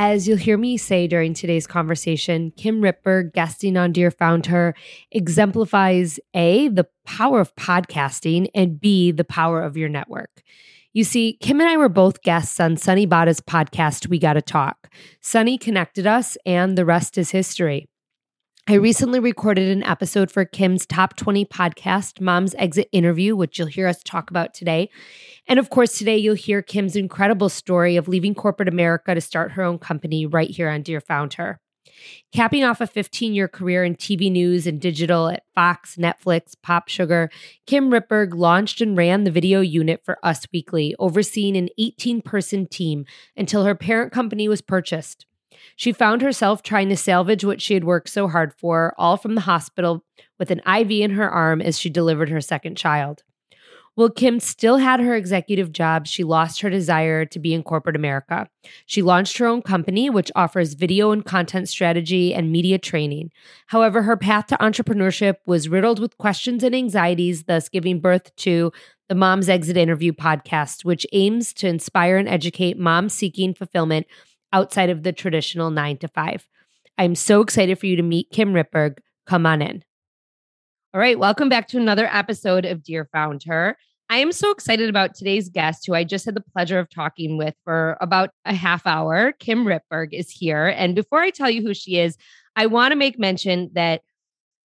As you'll hear me say during today's conversation, Kim Ripberg, guesting on Dear Founder, exemplifies A, the power of podcasting, and B, the power of your network. You see, Kim and I were both guests on Sunny Bada's podcast, We Gotta Talk. Sunny connected us, and the rest is history. I recently recorded an episode for Kim's Top 20 podcast, Mom's Exit Interview, which you'll hear us talk about today. And of course, today you'll hear Kim's incredible story of leaving corporate America to start her own company right here on Dear Founder. Capping off a 15 year career in TV news and digital at Fox, Netflix, Pop Sugar, Kim Ripberg launched and ran the video unit for Us Weekly, overseeing an 18 person team until her parent company was purchased. She found herself trying to salvage what she had worked so hard for, all from the hospital with an IV in her arm as she delivered her second child. While Kim still had her executive job, she lost her desire to be in corporate America. She launched her own company, which offers video and content strategy and media training. However, her path to entrepreneurship was riddled with questions and anxieties, thus giving birth to the Mom's Exit Interview podcast, which aims to inspire and educate moms seeking fulfillment outside of the traditional nine to five. I'm so excited for you to meet Kim Ripberg. Come on in. All right, welcome back to another episode of Dear Founder. I am so excited about today's guest, who I just had the pleasure of talking with for about a half hour. Kim Ripberg is here. And before I tell you who she is, I want to make mention that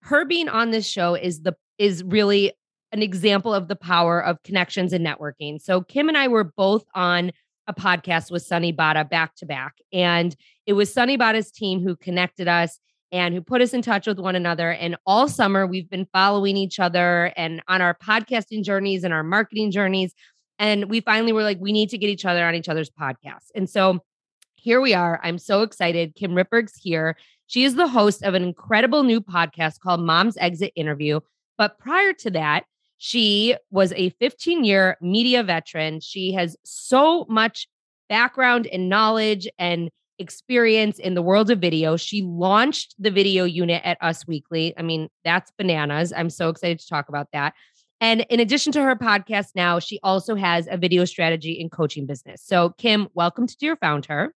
her being on this show is the is really an example of the power of connections and networking. So Kim and I were both on a podcast with Sunny Bada back to back. And it was Sunny Bada's team who connected us and who put us in touch with one another. And all summer, we've been following each other and on our podcasting journeys and our marketing journeys. And we finally were like, we need to get each other on each other's podcasts. And so here we are. I'm so excited. Kim Ripberg's here. She is the host of an incredible new podcast called Mom's Exit Interview. But prior to that, she was a 15 year media veteran. She has so much background and knowledge and experience in the world of video. She launched the video unit at Us Weekly. I mean, that's bananas. I'm so excited to talk about that. And in addition to her podcast now, she also has a video strategy and coaching business. So, Kim, welcome to Dear Founder.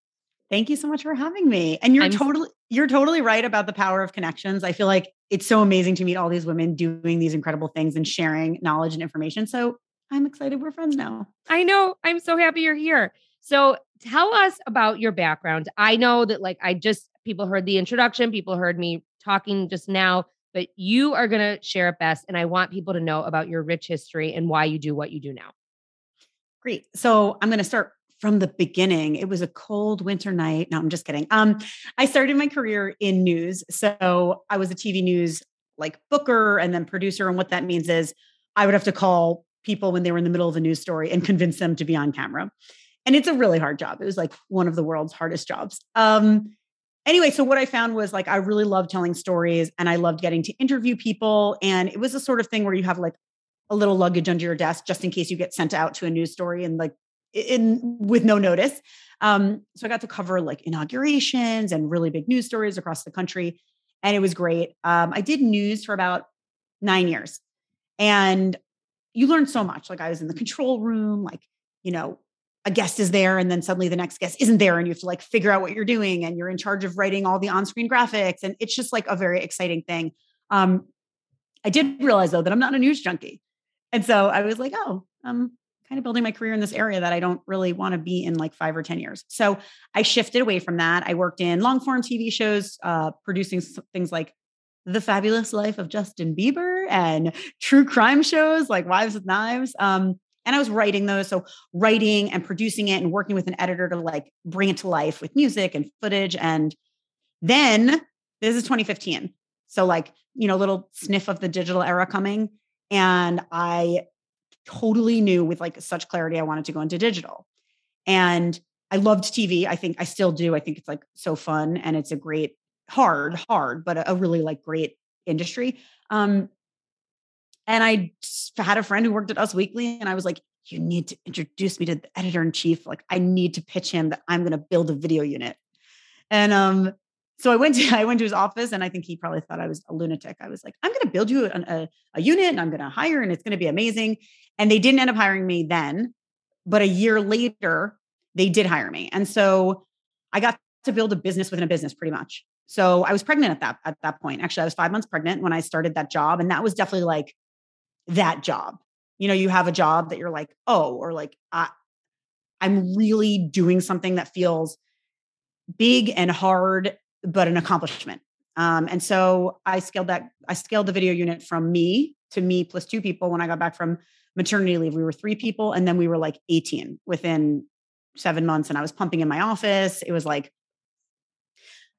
Thank you so much for having me. And you're I'm totally you're totally right about the power of connections. I feel like it's so amazing to meet all these women doing these incredible things and sharing knowledge and information. So I'm excited we're friends now. I know. I'm so happy you're here. So tell us about your background. I know that like I just people heard the introduction, people heard me talking just now, but you are going to share it best and I want people to know about your rich history and why you do what you do now. Great. So I'm going to start from the beginning. It was a cold winter night. No, I'm just kidding. Um, I started my career in news. So I was a TV news like booker and then producer. And what that means is I would have to call people when they were in the middle of a news story and convince them to be on camera. And it's a really hard job. It was like one of the world's hardest jobs. Um, anyway, so what I found was like I really loved telling stories and I loved getting to interview people. And it was a sort of thing where you have like a little luggage under your desk just in case you get sent out to a news story and like in with no notice. Um, so I got to cover like inaugurations and really big news stories across the country, and it was great. Um, I did news for about nine years, and you learn so much. Like I was in the control room, like you know, a guest is there, and then suddenly the next guest isn't there, and you have to like figure out what you're doing, and you're in charge of writing all the on-screen graphics, and it's just like a very exciting thing. Um, I did realize though that I'm not a news junkie, and so I was like, oh, um, kind of building my career in this area that I don't really want to be in like five or 10 years. So I shifted away from that. I worked in long form TV shows, uh, producing things like The Fabulous Life of Justin Bieber and true crime shows like Wives with Knives. Um, and I was writing those. So writing and producing it and working with an editor to like bring it to life with music and footage. And then this is 2015. So like, you know, little sniff of the digital era coming. And I totally knew with like such clarity I wanted to go into digital. And I loved TV. I think I still do. I think it's like so fun and it's a great, hard, hard, but a, a really like great industry. Um, and I had a friend who worked at Us Weekly, and I was like, "You need to introduce me to the editor in chief. Like, I need to pitch him that I'm going to build a video unit." And um, so I went to I went to his office, and I think he probably thought I was a lunatic. I was like, "I'm going to build you a, a unit, and I'm going to hire, and it's going to be amazing." And they didn't end up hiring me then, but a year later, they did hire me, and so I got to build a business within a business, pretty much. So I was pregnant at that at that point. Actually, I was five months pregnant when I started that job, and that was definitely like that job. You know, you have a job that you're like, oh, or like I, I'm really doing something that feels big and hard, but an accomplishment. Um, and so I scaled that, I scaled the video unit from me to me plus two people when I got back from maternity leave. We were three people, and then we were like 18 within seven months. And I was pumping in my office. It was like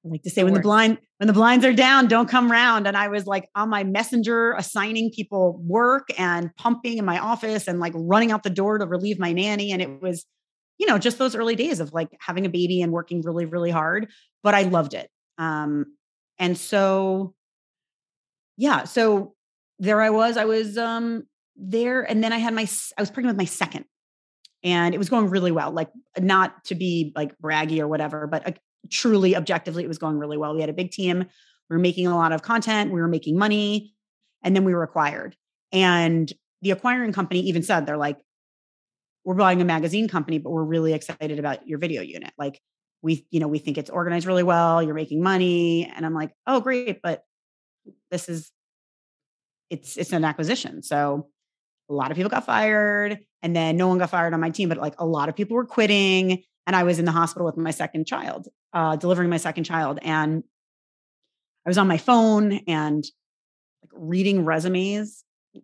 I like to say when the blind when the blinds are down, don't come round. And I was like on my messenger assigning people work and pumping in my office and like running out the door to relieve my nanny. And it was, you know, just those early days of like having a baby and working really, really hard. But I loved it. Um, and so yeah, so there I was. I was um there, and then I had my I was pregnant with my second and it was going really well like not to be like braggy or whatever but truly objectively it was going really well we had a big team we were making a lot of content we were making money and then we were acquired and the acquiring company even said they're like we're buying a magazine company but we're really excited about your video unit like we you know we think it's organized really well you're making money and i'm like oh great but this is it's it's an acquisition so a lot of people got fired and then no one got fired on my team but like a lot of people were quitting and I was in the hospital with my second child, uh, delivering my second child, and I was on my phone and like reading resumes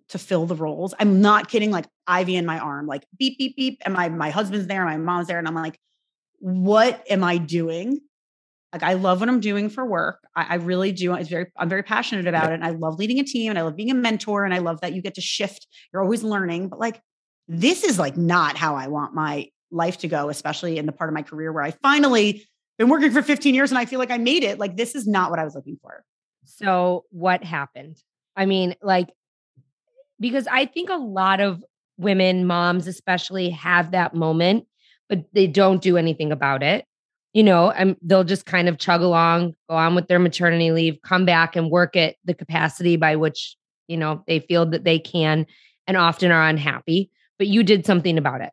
to fill the roles. I'm not kidding. Like IV in my arm, like beep beep beep, and my my husband's there, my mom's there, and I'm like, what am I doing? Like I love what I'm doing for work. I, I really do. It's very I'm very passionate about it. And I love leading a team, and I love being a mentor, and I love that you get to shift. You're always learning, but like this is like not how I want my life to go, especially in the part of my career where I finally been working for 15 years and I feel like I made it. Like this is not what I was looking for. So what happened? I mean, like, because I think a lot of women, moms especially, have that moment, but they don't do anything about it. You know, and they'll just kind of chug along, go on with their maternity leave, come back and work at the capacity by which, you know, they feel that they can and often are unhappy. But you did something about it.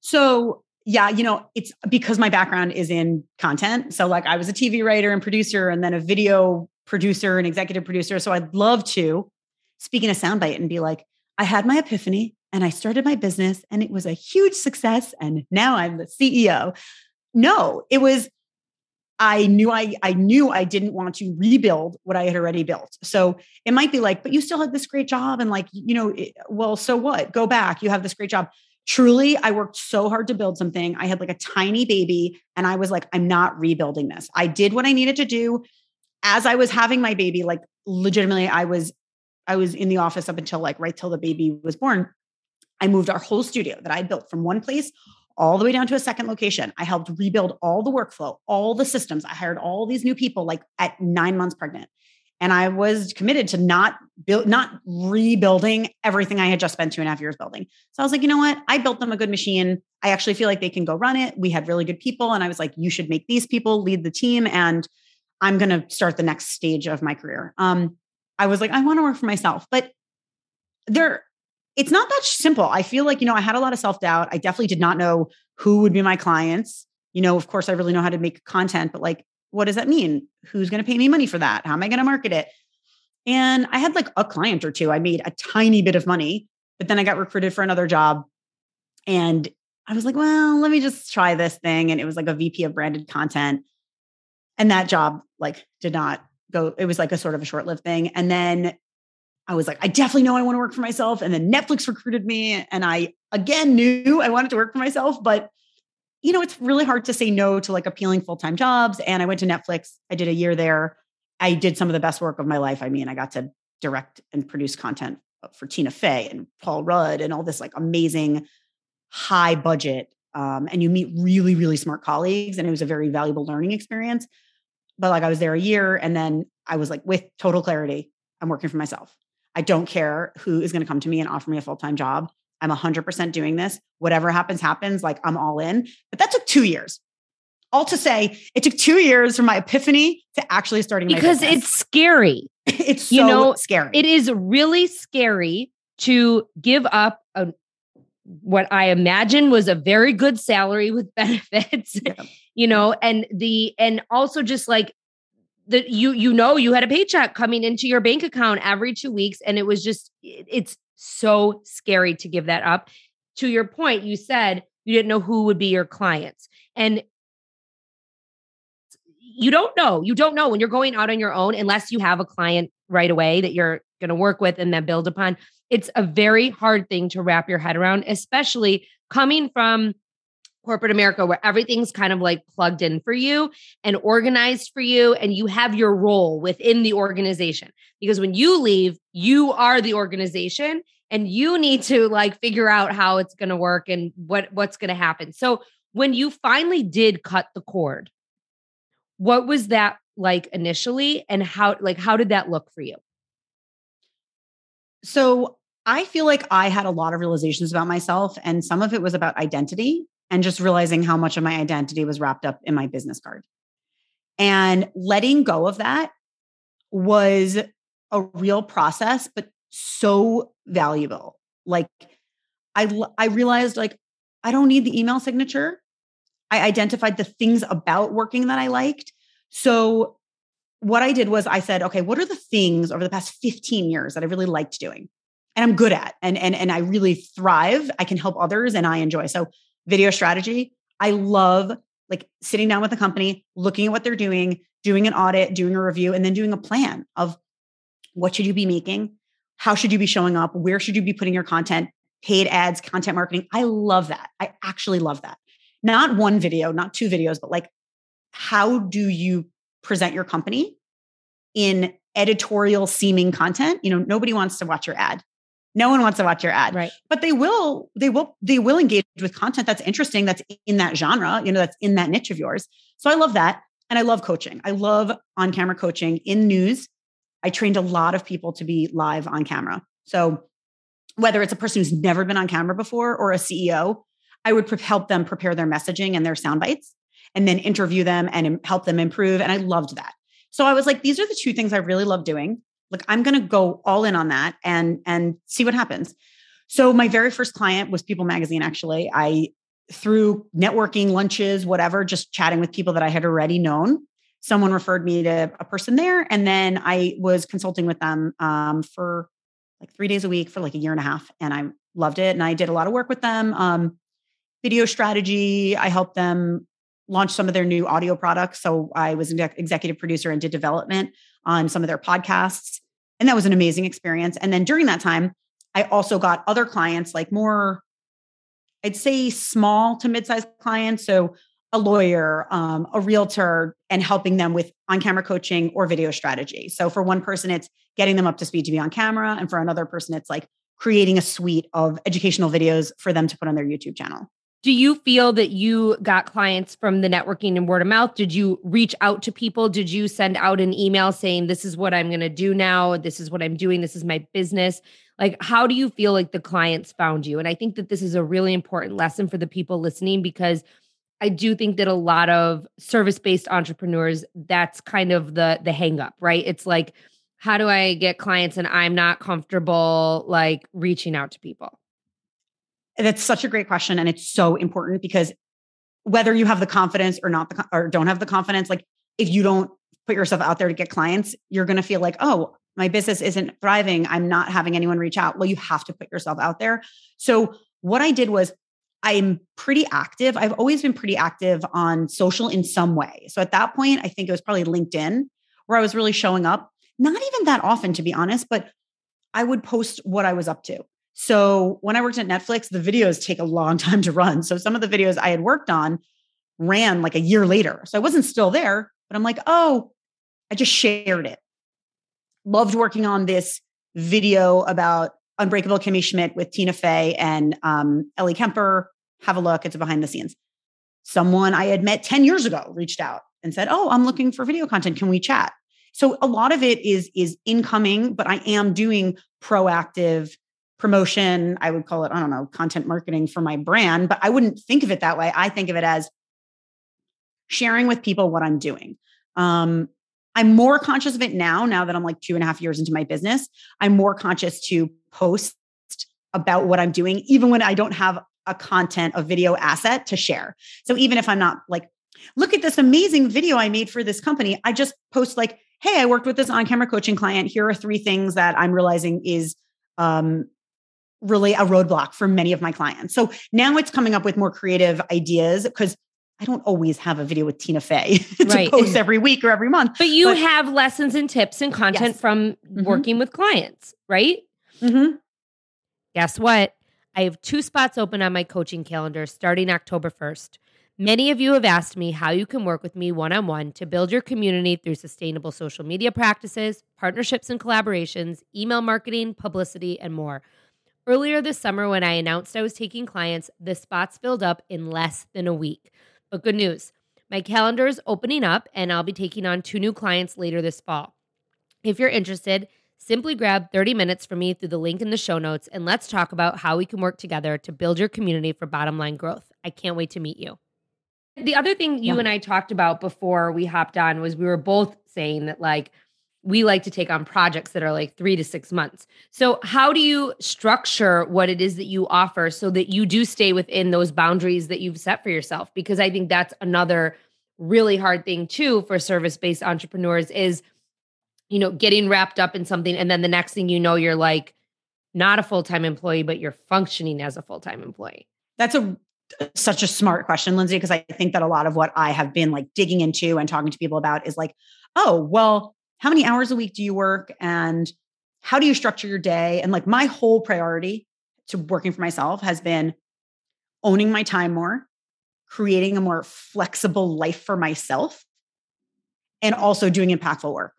So yeah, you know, it's because my background is in content. So like I was a TV writer and producer and then a video producer and executive producer. So I'd love to speak in a soundbite and be like, I had my epiphany and I started my business and it was a huge success. And now I'm the CEO. No, it was I knew I I knew I didn't want to rebuild what I had already built. So it might be like, but you still had this great job, and like you know, it, well, so what? Go back. You have this great job truly i worked so hard to build something i had like a tiny baby and i was like i'm not rebuilding this i did what i needed to do as i was having my baby like legitimately i was i was in the office up until like right till the baby was born i moved our whole studio that i built from one place all the way down to a second location i helped rebuild all the workflow all the systems i hired all these new people like at nine months pregnant and I was committed to not build, not rebuilding everything I had just spent two and a half years building. So I was like, you know what? I built them a good machine. I actually feel like they can go run it. We had really good people. And I was like, you should make these people lead the team. And I'm going to start the next stage of my career. Um, I was like, I want to work for myself. But there, it's not that simple. I feel like, you know, I had a lot of self doubt. I definitely did not know who would be my clients. You know, of course, I really know how to make content, but like what does that mean? Who's going to pay me money for that? How am I going to market it? And I had like a client or two. I made a tiny bit of money, but then I got recruited for another job And I was like, well, let me just try this thing. And it was like a VP of branded content. And that job like did not go, it was like a sort of a short-lived thing. And then I was like, I definitely know I want to work for myself. And then Netflix recruited me. And I again knew I wanted to work for myself, but you know, it's really hard to say no to like appealing full-time jobs. And I went to Netflix. I did a year there. I did some of the best work of my life. I mean, I got to direct and produce content for Tina Fey and Paul Rudd and all this like amazing high budget. Um, and you meet really, really smart colleagues. And it was a very valuable learning experience. But like I was there a year and then I was like, with total clarity, I'm working for myself. I don't care who is going to come to me and offer me a full time job. I'm 100% doing this. Whatever happens, happens. Like I'm all in. But that took two years. All to say, it took two years from my epiphany to actually starting because it's scary. it's so you know, scary. It is really scary to give up a what I imagine was a very good salary with benefits, yeah. you know, and the and also just like that you you know you had a paycheck coming into your bank account every 2 weeks and it was just it's so scary to give that up. To your point, you said you didn't know who would be your clients. And you don't know. You don't know when you're going out on your own unless you have a client right away that you're going to work with and then build upon. It's a very hard thing to wrap your head around, especially coming from corporate America where everything's kind of like plugged in for you and organized for you and you have your role within the organization. Because when you leave, you are the organization and you need to like figure out how it's going to work and what what's going to happen. So when you finally did cut the cord, what was that like initially and how like how did that look for you? So I feel like I had a lot of realizations about myself, and some of it was about identity and just realizing how much of my identity was wrapped up in my business card. And letting go of that was a real process, but so valuable. Like I I realized like I don't need the email signature. I identified the things about working that I liked. So what I did was I said, okay, what are the things over the past 15 years that I really liked doing? And I'm good at and and and I really thrive. I can help others and I enjoy. So video strategy. I love like sitting down with a company, looking at what they're doing, doing an audit, doing a review, and then doing a plan of what should you be making? How should you be showing up? Where should you be putting your content? Paid ads, content marketing. I love that. I actually love that. Not one video, not two videos, but like how do you present your company in editorial seeming content? You know, nobody wants to watch your ad. No one wants to watch your ad. Right. But they will, they will, they will engage with content that's interesting, that's in that genre, you know, that's in that niche of yours. So I love that. And I love coaching. I love on camera coaching in news. I trained a lot of people to be live on camera. So whether it's a person who's never been on camera before or a CEO, I would help them prepare their messaging and their sound bites and then interview them and help them improve. And I loved that. So I was like, these are the two things I really love doing like i'm going to go all in on that and and see what happens. So my very first client was people magazine actually. I through networking lunches whatever just chatting with people that i had already known someone referred me to a person there and then i was consulting with them um, for like three days a week for like a year and a half and i loved it and i did a lot of work with them um, video strategy i helped them launch some of their new audio products so i was an executive producer and did development on some of their podcasts. And that was an amazing experience. And then during that time, I also got other clients, like more, I'd say small to mid-sized clients. So a lawyer, um, a realtor, and helping them with on-camera coaching or video strategy. So for one person, it's getting them up to speed to be on camera. And for another person, it's like creating a suite of educational videos for them to put on their YouTube channel. Do you feel that you got clients from the networking and word of mouth? Did you reach out to people? Did you send out an email saying, This is what I'm going to do now? This is what I'm doing. This is my business? Like, how do you feel like the clients found you? And I think that this is a really important lesson for the people listening because I do think that a lot of service-based entrepreneurs, that's kind of the the hang up, right? It's like, how do I get clients and I'm not comfortable like reaching out to people? That's such a great question. And it's so important because whether you have the confidence or not, the, or don't have the confidence, like if you don't put yourself out there to get clients, you're going to feel like, oh, my business isn't thriving. I'm not having anyone reach out. Well, you have to put yourself out there. So what I did was I'm pretty active. I've always been pretty active on social in some way. So at that point, I think it was probably LinkedIn where I was really showing up. Not even that often, to be honest, but I would post what I was up to. So when I worked at Netflix, the videos take a long time to run. So some of the videos I had worked on ran like a year later. So I wasn't still there, but I'm like, oh, I just shared it. Loved working on this video about Unbreakable Kimmy Schmidt with Tina Fey and um, Ellie Kemper. Have a look. It's a behind the scenes. Someone I had met 10 years ago reached out and said, Oh, I'm looking for video content. Can we chat? So a lot of it is is incoming, but I am doing proactive promotion. I would call it, I don't know, content marketing for my brand, but I wouldn't think of it that way. I think of it as sharing with people what I'm doing. Um, I'm more conscious of it now, now that I'm like two and a half years into my business. I'm more conscious to post about what I'm doing, even when I don't have a content, a video asset to share. So even if I'm not like, look at this amazing video I made for this company, I just post like, hey, I worked with this on camera coaching client. Here are three things that I'm realizing is um, really a roadblock for many of my clients. So now it's coming up with more creative ideas because I don't always have a video with Tina Fey to right. post every week or every month. But you but, have lessons and tips and content yes. from mm-hmm. working with clients, right? Mm-hmm. Guess what? I have two spots open on my coaching calendar starting October 1st. Many of you have asked me how you can work with me one on one to build your community through sustainable social media practices, partnerships and collaborations, email marketing, publicity, and more. Earlier this summer, when I announced I was taking clients, the spots filled up in less than a week. But good news my calendar is opening up, and I'll be taking on two new clients later this fall. If you're interested, simply grab 30 minutes from me through the link in the show notes, and let's talk about how we can work together to build your community for bottom line growth. I can't wait to meet you. The other thing you yeah. and I talked about before we hopped on was we were both saying that, like, we like to take on projects that are like three to six months. So, how do you structure what it is that you offer so that you do stay within those boundaries that you've set for yourself? Because I think that's another really hard thing too for service based entrepreneurs is, you know, getting wrapped up in something. And then the next thing you know, you're like not a full time employee, but you're functioning as a full time employee. That's a such a smart question, Lindsay, because I think that a lot of what I have been like digging into and talking to people about is like, oh, well, how many hours a week do you work and how do you structure your day? And like my whole priority to working for myself has been owning my time more creating a more flexible life for myself and also doing impactful work.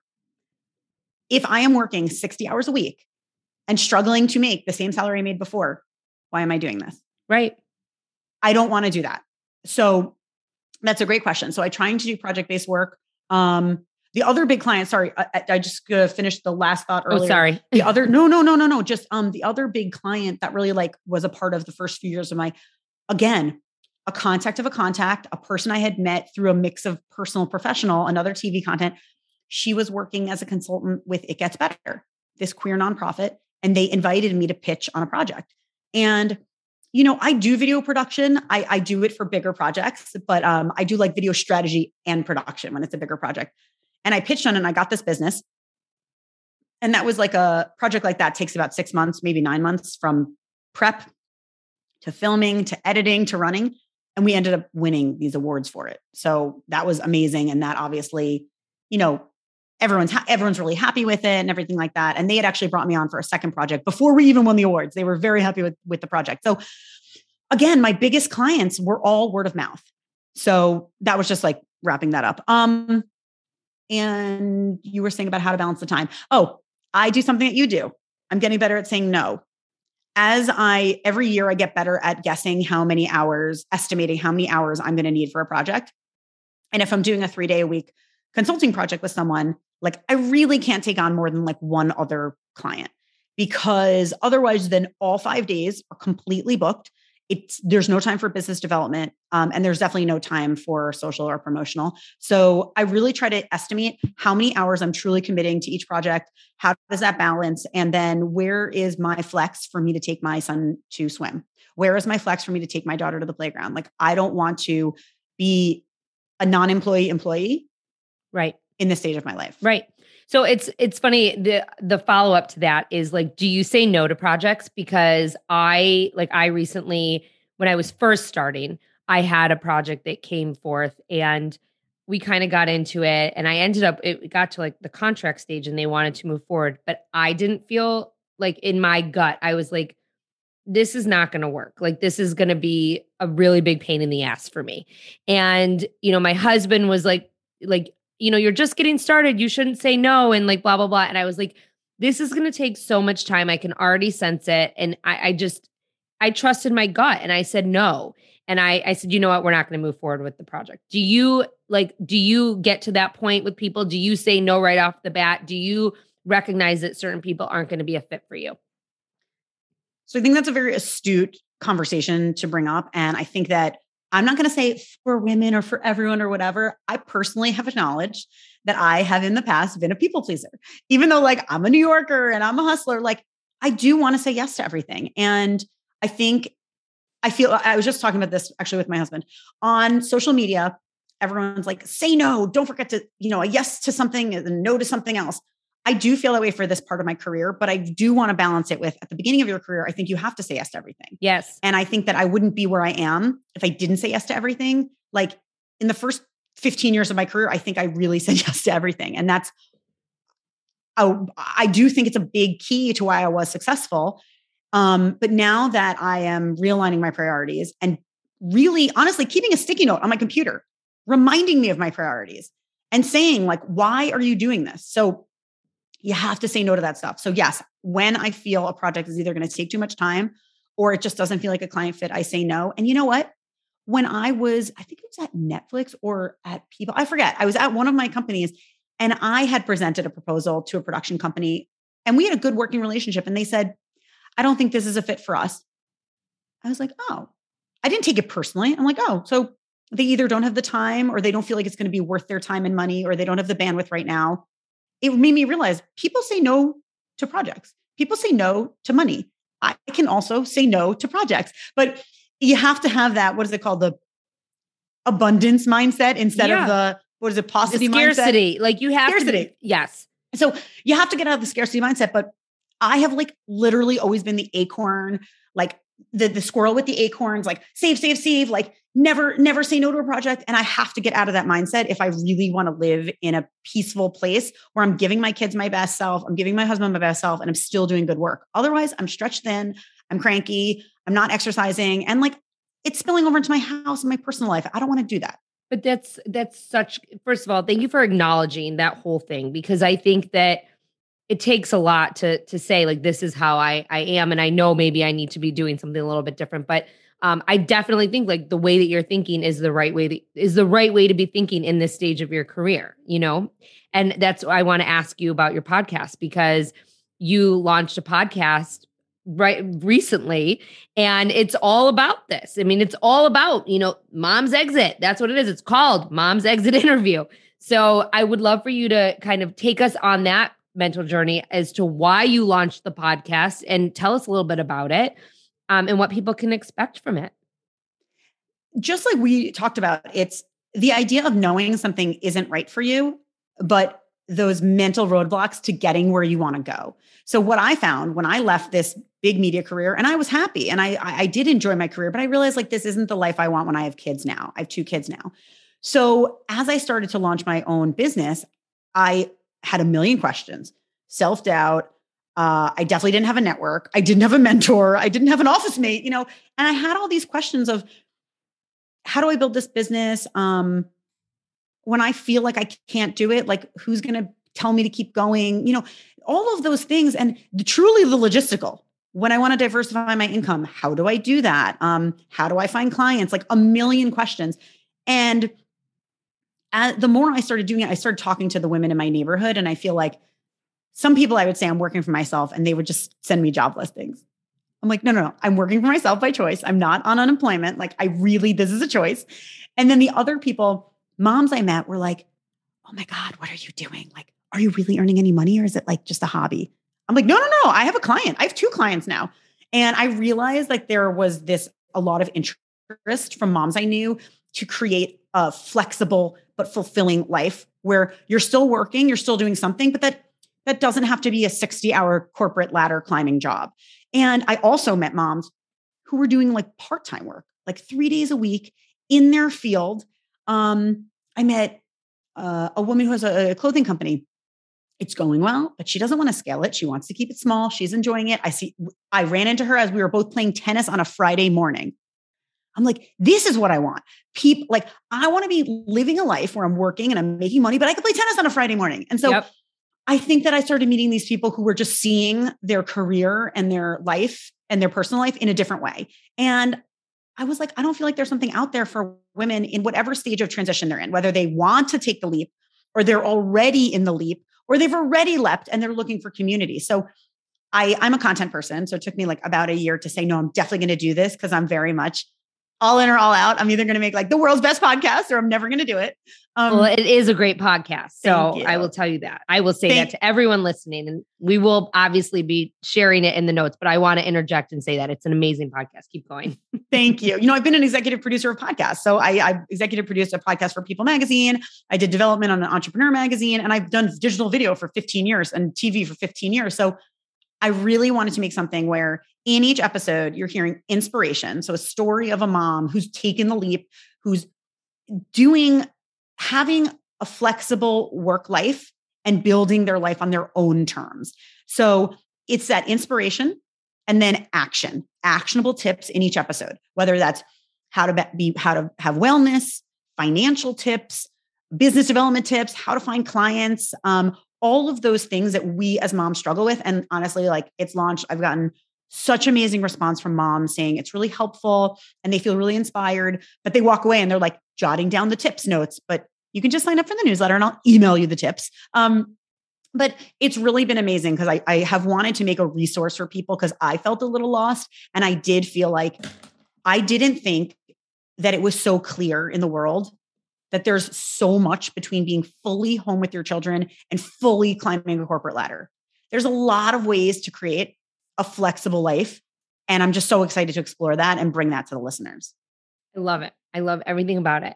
If i am working 60 hours a week and struggling to make the same salary I made before why am i doing this? Right. I don't want to do that. So that's a great question. So i trying to do project based work um, the other big client, sorry, I, I just uh, finished the last thought oh, earlier. Oh, sorry. the other, no, no, no, no, no. Just um, the other big client that really like was a part of the first few years of my, again, a contact of a contact, a person I had met through a mix of personal, professional, another TV content. She was working as a consultant with It Gets Better, this queer nonprofit, and they invited me to pitch on a project. And you know, I do video production. I, I do it for bigger projects, but um, I do like video strategy and production when it's a bigger project. And I pitched on it and I got this business. And that was like a project like that takes about six months, maybe nine months from prep to filming to editing to running. And we ended up winning these awards for it. So that was amazing. And that obviously, you know, everyone's ha- everyone's really happy with it and everything like that. And they had actually brought me on for a second project before we even won the awards. They were very happy with with the project. So again, my biggest clients were all word of mouth. So that was just like wrapping that up. Um, and you were saying about how to balance the time. Oh, I do something that you do. I'm getting better at saying no. As I every year I get better at guessing how many hours, estimating how many hours I'm going to need for a project. And if I'm doing a 3-day a week consulting project with someone, like I really can't take on more than like one other client because otherwise then all 5 days are completely booked it's there's no time for business development um, and there's definitely no time for social or promotional. So i really try to estimate how many hours i'm truly committing to each project how does that balance and then where is my flex for me to take my son to swim? Where is my flex for me to take my daughter to the playground? Like i don't want to be a non-employee employee right. in this stage of my life. Right so it's it's funny the the follow up to that is like do you say no to projects because I like I recently when I was first starting, I had a project that came forth and we kind of got into it and I ended up it got to like the contract stage and they wanted to move forward, but I didn't feel like in my gut I was like this is not going to work. Like this is going to be a really big pain in the ass for me. And you know, my husband was like like you know, you're just getting started, you shouldn't say no and like blah blah blah and I was like this is going to take so much time. I can already sense it and I I just I trusted my gut and I said no. And I, I said, you know what, we're not going to move forward with the project. Do you like, do you get to that point with people? Do you say no right off the bat? Do you recognize that certain people aren't going to be a fit for you? So I think that's a very astute conversation to bring up. And I think that I'm not going to say for women or for everyone or whatever. I personally have acknowledged that I have in the past been a people pleaser, even though like I'm a New Yorker and I'm a hustler. Like I do want to say yes to everything. And I think I feel I was just talking about this actually with my husband on social media. Everyone's like, say no, don't forget to, you know, a yes to something and no to something else. I do feel that way for this part of my career, but I do want to balance it with at the beginning of your career, I think you have to say yes to everything. Yes. And I think that I wouldn't be where I am if I didn't say yes to everything. Like in the first 15 years of my career, I think I really said yes to everything. And that's, I do think it's a big key to why I was successful um, but now that I am realigning my priorities and really honestly keeping a sticky note on my computer, reminding me of my priorities and saying, like, why are you doing this? So you have to say no to that stuff. So, yes, when I feel a project is either going to take too much time or it just doesn't feel like a client fit, I say no. And you know what? When I was, I think it was at Netflix or at People, I forget, I was at one of my companies and I had presented a proposal to a production company and we had a good working relationship. And they said, I don't think this is a fit for us. I was like, oh, I didn't take it personally. I'm like, oh, so they either don't have the time or they don't feel like it's going to be worth their time and money or they don't have the bandwidth right now. It made me realize people say no to projects. People say no to money. I can also say no to projects, but you have to have that. What is it called? The abundance mindset instead yeah. of the what is it? The scarcity. Mindset? Like you have scarcity. to. Yes. So you have to get out of the scarcity mindset, but I have like literally always been the acorn, like the the squirrel with the acorns, like save, save, save, like never, never say no to a project. And I have to get out of that mindset if I really want to live in a peaceful place where I'm giving my kids my best self, I'm giving my husband my best self, and I'm still doing good work. Otherwise, I'm stretched thin, I'm cranky, I'm not exercising, and like it's spilling over into my house and my personal life. I don't want to do that. But that's that's such first of all, thank you for acknowledging that whole thing because I think that it takes a lot to to say like this is how I I am and I know maybe I need to be doing something a little bit different but um, I definitely think like the way that you're thinking is the right way to, is the right way to be thinking in this stage of your career, you know? And that's why I want to ask you about your podcast because you launched a podcast right recently and it's all about this. I mean, it's all about, you know, mom's exit. That's what it is. It's called Mom's Exit Interview. So I would love for you to kind of take us on that mental journey as to why you launched the podcast and tell us a little bit about it um, and what people can expect from it. Just like we talked about, it's the idea of knowing something isn't right for you, but those mental roadblocks to getting where you want to go. So what I found when I left this big media career, and I was happy and I I did enjoy my career, but I realized like this isn't the life I want when I have kids now. I have two kids now. So as I started to launch my own business, I had a million questions, self doubt. Uh, I definitely didn't have a network. I didn't have a mentor. I didn't have an office mate, you know, and I had all these questions of how do I build this business? Um, when I feel like I can't do it, like who's going to tell me to keep going? You know, all of those things and the, truly the logistical. When I want to diversify my income, how do I do that? Um, how do I find clients? Like a million questions. And as, the more I started doing it, I started talking to the women in my neighborhood. And I feel like some people I would say I'm working for myself and they would just send me job listings. I'm like, no, no, no, I'm working for myself by choice. I'm not on unemployment. Like, I really, this is a choice. And then the other people, moms I met were like, oh my God, what are you doing? Like, are you really earning any money or is it like just a hobby? I'm like, no, no, no. I have a client. I have two clients now. And I realized like there was this, a lot of interest from moms I knew to create a flexible but fulfilling life where you're still working, you're still doing something, but that that doesn't have to be a 60 hour corporate ladder climbing job. And I also met moms who were doing like part-time work, like 3 days a week in their field. Um I met uh, a woman who has a, a clothing company it's going well, but she doesn't want to scale it. She wants to keep it small. She's enjoying it. I see, I ran into her as we were both playing tennis on a Friday morning. I'm like, this is what I want. People like, I want to be living a life where I'm working and I'm making money, but I can play tennis on a Friday morning. And so yep. I think that I started meeting these people who were just seeing their career and their life and their personal life in a different way. And I was like, I don't feel like there's something out there for women in whatever stage of transition they're in, whether they want to take the leap or they're already in the leap or they've already leapt and they're looking for community. So I, I'm a content person. So it took me like about a year to say, no, I'm definitely going to do this because I'm very much all in or all out. I'm either going to make like the world's best podcast or I'm never going to do it. Um, well, it is a great podcast. So I will tell you that. I will say thank that to everyone listening. And we will obviously be sharing it in the notes, but I want to interject and say that it's an amazing podcast. Keep going. thank you. You know, I've been an executive producer of podcasts. So I, I executive produced a podcast for People Magazine. I did development on an entrepreneur magazine, and I've done digital video for 15 years and TV for 15 years. So I really wanted to make something where in each episode you're hearing inspiration. So a story of a mom who's taken the leap, who's doing, having a flexible work life and building their life on their own terms. So it's that inspiration and then action, actionable tips in each episode, whether that's how to be, how to have wellness, financial tips, business development tips, how to find clients, um, all of those things that we as moms struggle with. And honestly, like it's launched, I've gotten such amazing response from moms saying it's really helpful and they feel really inspired, but they walk away and they're like jotting down the tips notes. But you can just sign up for the newsletter and I'll email you the tips. Um, but it's really been amazing because I, I have wanted to make a resource for people because I felt a little lost. And I did feel like I didn't think that it was so clear in the world that there's so much between being fully home with your children and fully climbing a corporate ladder. There's a lot of ways to create a flexible life. And I'm just so excited to explore that and bring that to the listeners. I love it. I love everything about it.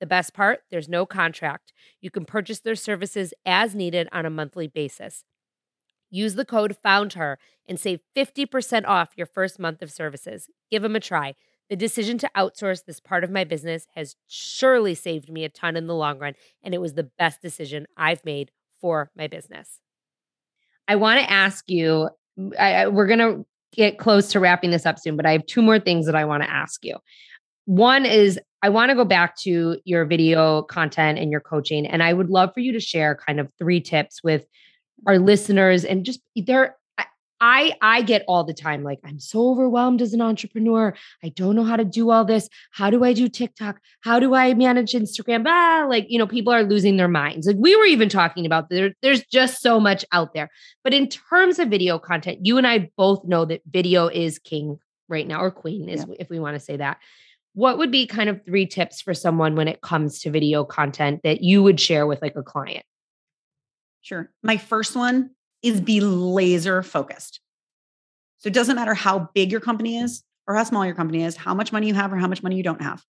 The best part there's no contract. You can purchase their services as needed on a monthly basis. Use the code FOUNDHER and save 50% off your first month of services. Give them a try. The decision to outsource this part of my business has surely saved me a ton in the long run, and it was the best decision I've made for my business. I want to ask you I, I, we're going to get close to wrapping this up soon, but I have two more things that I want to ask you. One is I want to go back to your video content and your coaching, and I would love for you to share kind of three tips with our listeners and just there I I get all the time like I'm so overwhelmed as an entrepreneur. I don't know how to do all this. How do I do TikTok? How do I manage Instagram? Ah, like you know, people are losing their minds. Like we were even talking about there, there's just so much out there. But in terms of video content, you and I both know that video is king right now, or queen is yeah. if we want to say that. What would be kind of three tips for someone when it comes to video content that you would share with like a client? Sure. My first one is be laser focused. So it doesn't matter how big your company is or how small your company is, how much money you have or how much money you don't have.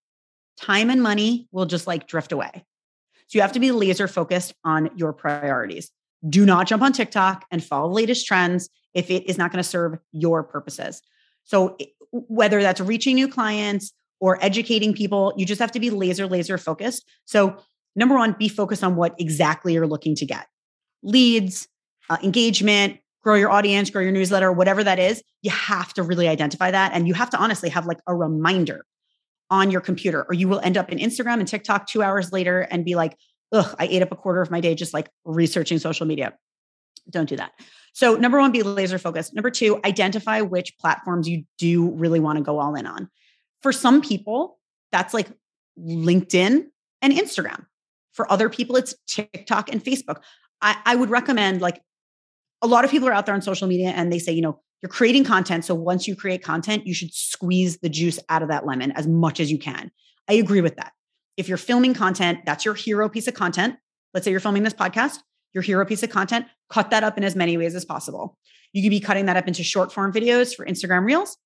Time and money will just like drift away. So you have to be laser focused on your priorities. Do not jump on TikTok and follow the latest trends if it is not going to serve your purposes. So whether that's reaching new clients or educating people, you just have to be laser, laser focused. So number one, be focused on what exactly you're looking to get leads, uh, engagement, grow your audience, grow your newsletter, whatever that is, you have to really identify that. And you have to honestly have like a reminder on your computer, or you will end up in Instagram and TikTok two hours later and be like, ugh, I ate up a quarter of my day just like researching social media. Don't do that. So, number one, be laser focused. Number two, identify which platforms you do really want to go all in on. For some people, that's like LinkedIn and Instagram. For other people, it's TikTok and Facebook. I, I would recommend like a lot of people are out there on social media and they say, you know, you're creating content. So once you create content, you should squeeze the juice out of that lemon as much as you can. I agree with that. If you're filming content, that's your hero piece of content. Let's say you're filming this podcast, your hero piece of content, cut that up in as many ways as possible. You could be cutting that up into short form videos for Instagram Reels.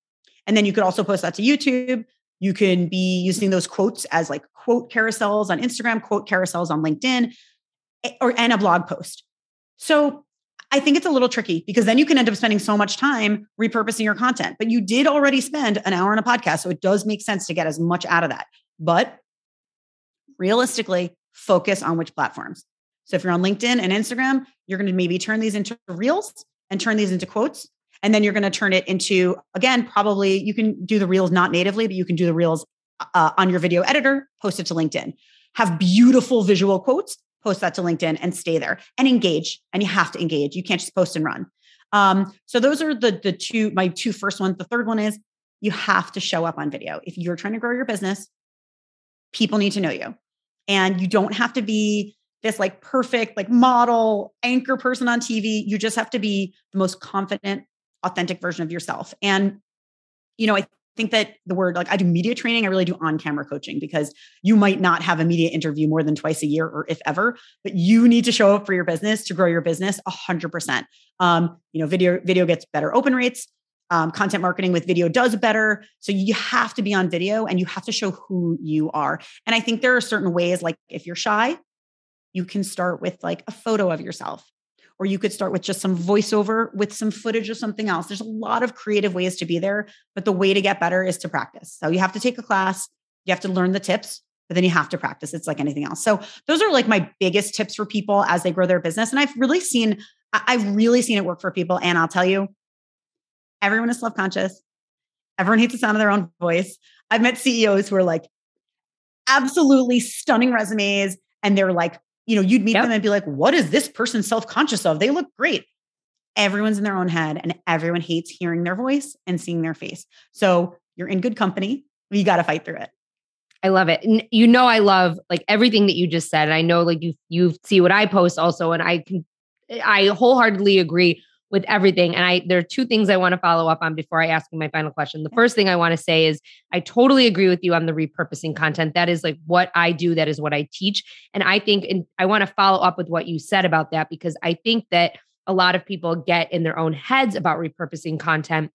And then you could also post that to YouTube. You can be using those quotes as like quote carousels on Instagram, quote carousels on LinkedIn, eh, or and a blog post. So I think it's a little tricky because then you can end up spending so much time repurposing your content. But you did already spend an hour on a podcast. So it does make sense to get as much out of that. But realistically, focus on which platforms. So if you're on LinkedIn and Instagram, you're going to maybe turn these into reels and turn these into quotes. And then you're going to turn it into, again, probably you can do the reels not natively, but you can do the reels uh, on your video editor, post it to LinkedIn. Have beautiful visual quotes, post that to LinkedIn and stay there and engage. And you have to engage. You can't just post and run. Um, so those are the the two my two first ones. The third one is you have to show up on video. If you're trying to grow your business, people need to know you. And you don't have to be this like perfect like model anchor person on TV. You just have to be the most confident, authentic version of yourself. And you know, I think that the word like I do media training, I really do on camera coaching because you might not have a media interview more than twice a year or if ever, but you need to show up for your business to grow your business a hundred percent. Um, you know, video, video gets better open rates. Um, content marketing with video does better. So you have to be on video and you have to show who you are. And I think there are certain ways, like if you're shy, you can start with like a photo of yourself or you could start with just some voiceover with some footage of something else. There's a lot of creative ways to be there, but the way to get better is to practice. So you have to take a class, you have to learn the tips, but then you have to practice. It's like anything else. So those are like my biggest tips for people as they grow their business. And I've really seen, I've really seen it work for people. And I'll tell you, everyone is self conscious. Everyone hates the sound of their own voice. I've met CEOs who are like absolutely stunning resumes and they're like you know, you'd meet yep. them and be like, what is this person self conscious of? They look great. Everyone's in their own head and everyone hates hearing their voice and seeing their face. So you're in good company. You got to fight through it. I love it. And you know, I love like everything that you just said. And I know like you, you see what I post also. And I can, eh, I wholeheartedly agree with everything. And I there are two things I want to follow up on before I ask you my final question. The first thing I want to say is I totally agree with you on the repurposing content. That is like what I do, that is what I teach. And I think and I want to follow up with what you said about that because I think that a lot of people get in their own heads about repurposing content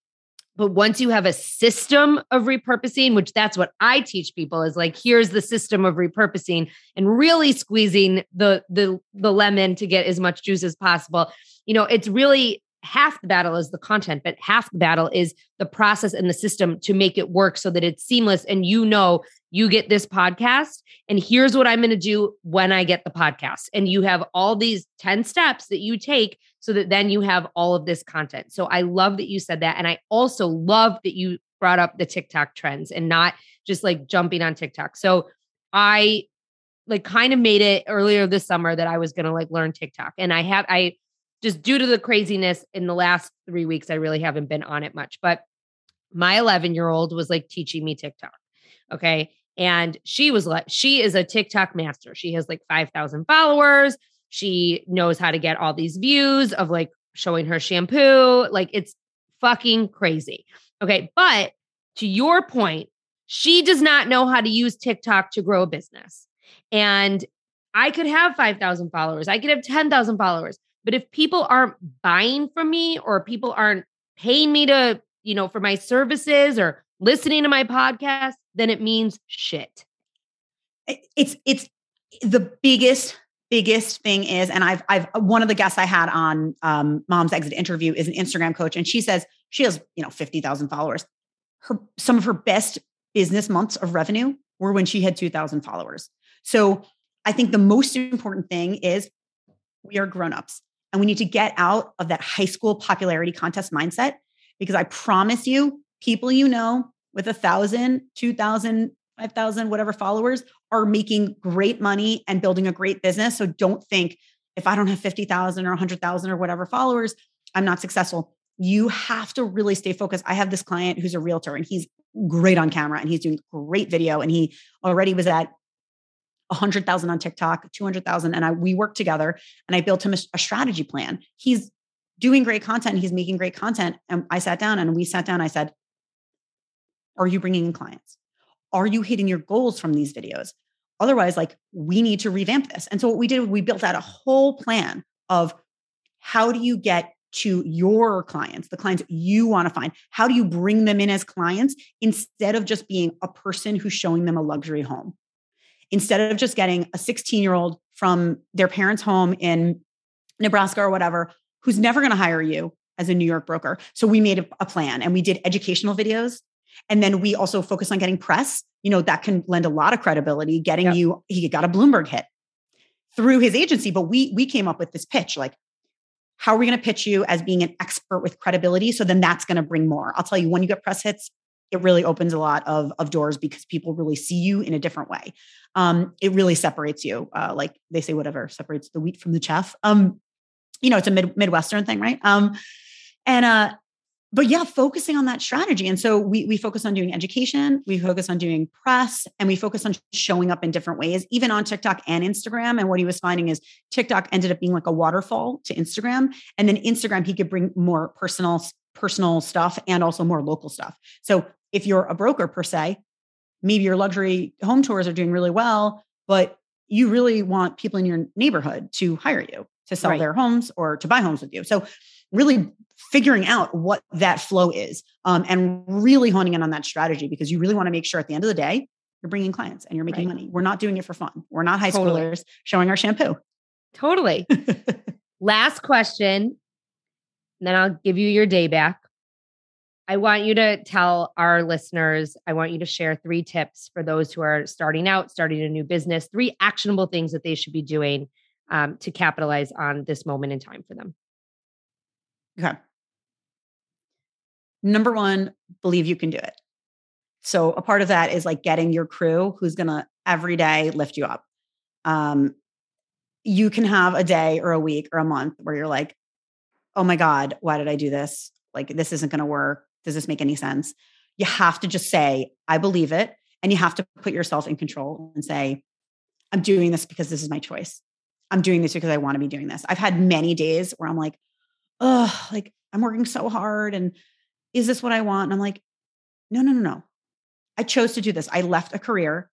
but once you have a system of repurposing which that's what i teach people is like here's the system of repurposing and really squeezing the the the lemon to get as much juice as possible you know it's really half the battle is the content, but half the battle is the process and the system to make it work so that it's seamless. And you know, you get this podcast, and here's what I'm going to do when I get the podcast. And you have all these 10 steps that you take so that then you have all of this content. So I love that you said that. And I also love that you brought up the TikTok trends and not just like jumping on TikTok. So I like kind of made it earlier this summer that I was going to like learn TikTok. And I have, I, just due to the craziness in the last three weeks, I really haven't been on it much. But my 11 year old was like teaching me TikTok. Okay. And she was like, she is a TikTok master. She has like 5,000 followers. She knows how to get all these views of like showing her shampoo. Like it's fucking crazy. Okay. But to your point, she does not know how to use TikTok to grow a business. And I could have 5,000 followers. I could have 10,000 followers. But if people aren't buying from me or people aren't paying me to, you know, for my services or listening to my podcast, then it means shit. It's it's the biggest biggest thing is and I've I've one of the guests I had on um mom's exit interview is an Instagram coach and she says she has, you know, 50,000 followers. Her some of her best business months of revenue were when she had 2,000 followers. So I think the most important thing is we are grown-ups. And we need to get out of that high school popularity contest mindset because I promise you, people you know with a thousand, two thousand, five thousand, whatever followers are making great money and building a great business. So don't think if I don't have 50,000 or 100,000 or whatever followers, I'm not successful. You have to really stay focused. I have this client who's a realtor and he's great on camera and he's doing great video and he already was at 100,000 on TikTok, 200,000 and I we worked together and I built him a, a strategy plan. He's doing great content, he's making great content and I sat down and we sat down I said, "Are you bringing in clients? Are you hitting your goals from these videos? Otherwise, like we need to revamp this." And so what we did, we built out a whole plan of how do you get to your clients, the clients you want to find? How do you bring them in as clients instead of just being a person who's showing them a luxury home? Instead of just getting a 16 year old from their parents' home in Nebraska or whatever, who's never going to hire you as a New York broker. So we made a, plan and we did educational videos. And then we also focus on getting press. You know, that can lend a lot of credibility, getting yep. you, he got a Bloomberg hit through his agency. But we we came up with this pitch like, how are we going to pitch you as being an expert with credibility? So then that's going to bring more. I'll tell you, when you get press hits, it really opens a lot of, of doors because people really see you in a different way. Um, it really separates you. Uh, like they say, whatever separates the wheat from the chaff. Um, you know, it's a mid, Midwestern thing, right? Um, and uh, but yeah, focusing on that strategy. And so we we focus on doing education, we focus on doing press, and we focus on showing up in different ways, even on TikTok and Instagram. And what he was finding is TikTok ended up being like a waterfall to Instagram. And then Instagram, he could bring more personal, personal stuff and also more local stuff. So if you're a broker per se, maybe your luxury home tours are doing really well, but you really want people in your neighborhood to hire you to sell right. their homes or to buy homes with you. So really figuring out what that flow is um, and really honing in on that strategy because you really want to make sure at the end of the day you're bringing clients and you're making right. money we're not doing it for fun we're not high totally. schoolers showing our shampoo totally last question and then i'll give you your day back i want you to tell our listeners i want you to share three tips for those who are starting out starting a new business three actionable things that they should be doing um, to capitalize on this moment in time for them Okay. Number one, believe you can do it. So a part of that is like getting your crew who's going to every day lift you up. Um, you can have a day or a week or a month where you're like, oh my God, why did I do this? Like, this isn't going to work. Does this make any sense? You have to just say, I believe it. And you have to put yourself in control and say, I'm doing this because this is my choice. I'm doing this because I want to be doing this. I've had many days where I'm like, oh, like I'm working so hard and is this what I want? And I'm like, no, no, no, no. I chose to do this. I left a career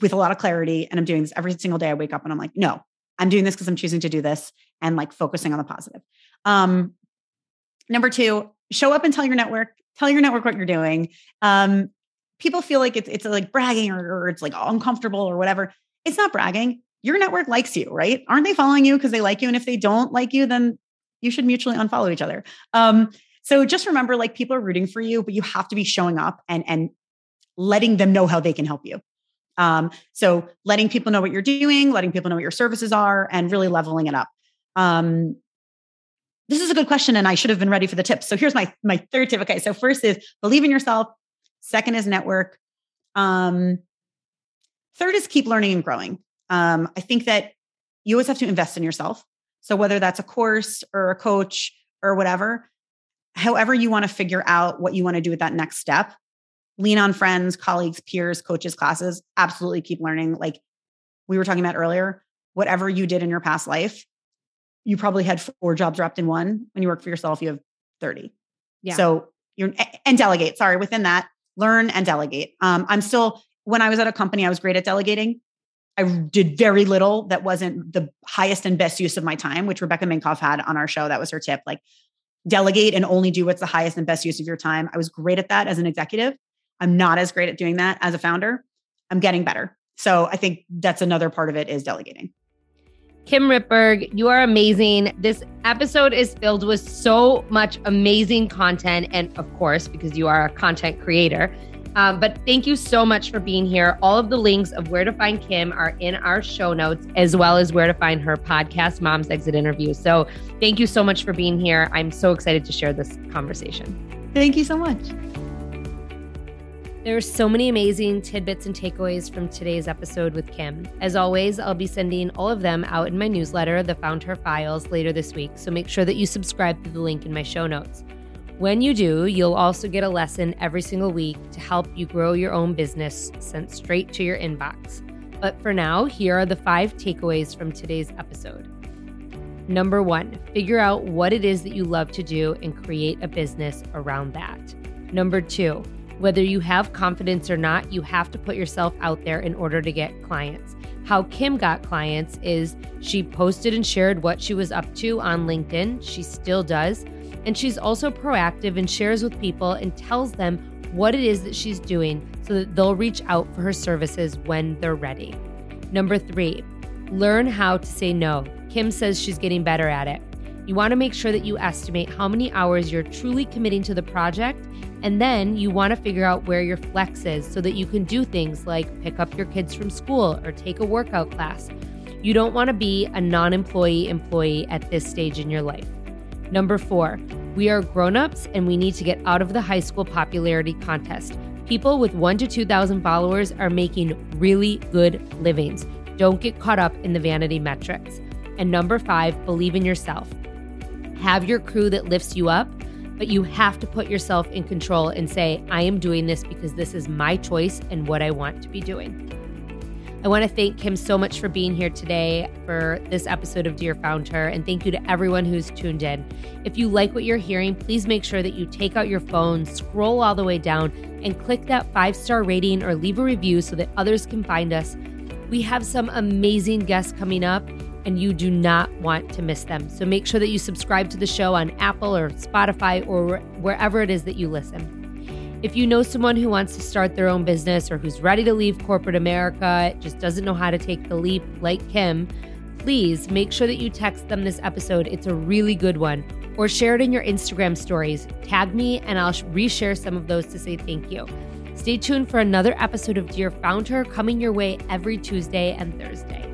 with a lot of clarity and I'm doing this every single day. I wake up and I'm like, no, I'm doing this because I'm choosing to do this and like focusing on the positive. Um, number two, show up and tell your network, tell your network what you're doing. Um, people feel like it's it's like bragging or, or it's like uncomfortable or whatever. It's not bragging. Your network likes you, right? Aren't they following you because they like you? And if they don't like you, then you should mutually unfollow each other. Um, so just remember, like people are rooting for you, but you have to be showing up and and letting them know how they can help you. Um, so letting people know what you're doing, letting people know what your services are, and really leveling it up. Um, this is a good question, and I should have been ready for the tips. So here's my my third tip. Okay, so first is believe in yourself. Second is network. Um, third is keep learning and growing. Um, I think that you always have to invest in yourself. So whether that's a course or a coach or whatever, however you want to figure out what you want to do with that next step, lean on friends, colleagues, peers, coaches, classes, absolutely keep learning. Like we were talking about earlier, whatever you did in your past life, you probably had four jobs wrapped in one. When you work for yourself, you have 30. Yeah. So you're and delegate. Sorry, within that, learn and delegate. Um, I'm still when I was at a company, I was great at delegating. I did very little that wasn't the highest and best use of my time, which Rebecca Minkoff had on our show. That was her tip. Like delegate and only do what's the highest and best use of your time. I was great at that as an executive. I'm not as great at doing that as a founder. I'm getting better. So I think that's another part of it is delegating. Kim Ripberg, you are amazing. This episode is filled with so much amazing content. And of course, because you are a content creator, um, but thank you so much for being here. All of the links of where to find Kim are in our show notes, as well as where to find her podcast, Mom's Exit Interview. So thank you so much for being here. I'm so excited to share this conversation. Thank you so much. There are so many amazing tidbits and takeaways from today's episode with Kim. As always, I'll be sending all of them out in my newsletter, The Found Her Files, later this week, so make sure that you subscribe to the link in my show notes. When you do, you'll also get a lesson every single week to help you grow your own business sent straight to your inbox. But for now, here are the five takeaways from today's episode. Number one, figure out what it is that you love to do and create a business around that. Number two, whether you have confidence or not, you have to put yourself out there in order to get clients. How Kim got clients is she posted and shared what she was up to on LinkedIn. She still does. And she's also proactive and shares with people and tells them what it is that she's doing so that they'll reach out for her services when they're ready. Number three, learn how to say no. Kim says she's getting better at it. You want to make sure that you estimate how many hours you're truly committing to the project and then you want to figure out where your flex is so that you can do things like pick up your kids from school or take a workout class. You don't want to be a non employee employee at this stage in your life. Number four, we are grown-ups and we need to get out of the high school popularity contest. People with one to 2,000 followers are making really good livings. Don't get caught up in the vanity metrics. And number five, believe in yourself. Have your crew that lifts you up but you have to put yourself in control and say, I am doing this because this is my choice and what I want to be doing. I want to thank Kim so much for being here today for this episode of Dear Found Her, and thank you to everyone who's tuned in. If you like what you're hearing, please make sure that you take out your phone, scroll all the way down, and click that five star rating or leave a review so that others can find us. We have some amazing guests coming up, and you do not want to miss them. So make sure that you subscribe to the show on Apple or Spotify or wherever it is that you listen. If you know someone who wants to start their own business or who's ready to leave corporate America, just doesn't know how to take the leap like Kim, please make sure that you text them this episode. It's a really good one. Or share it in your Instagram stories. Tag me and I'll reshare some of those to say thank you. Stay tuned for another episode of Dear Founder coming your way every Tuesday and Thursday.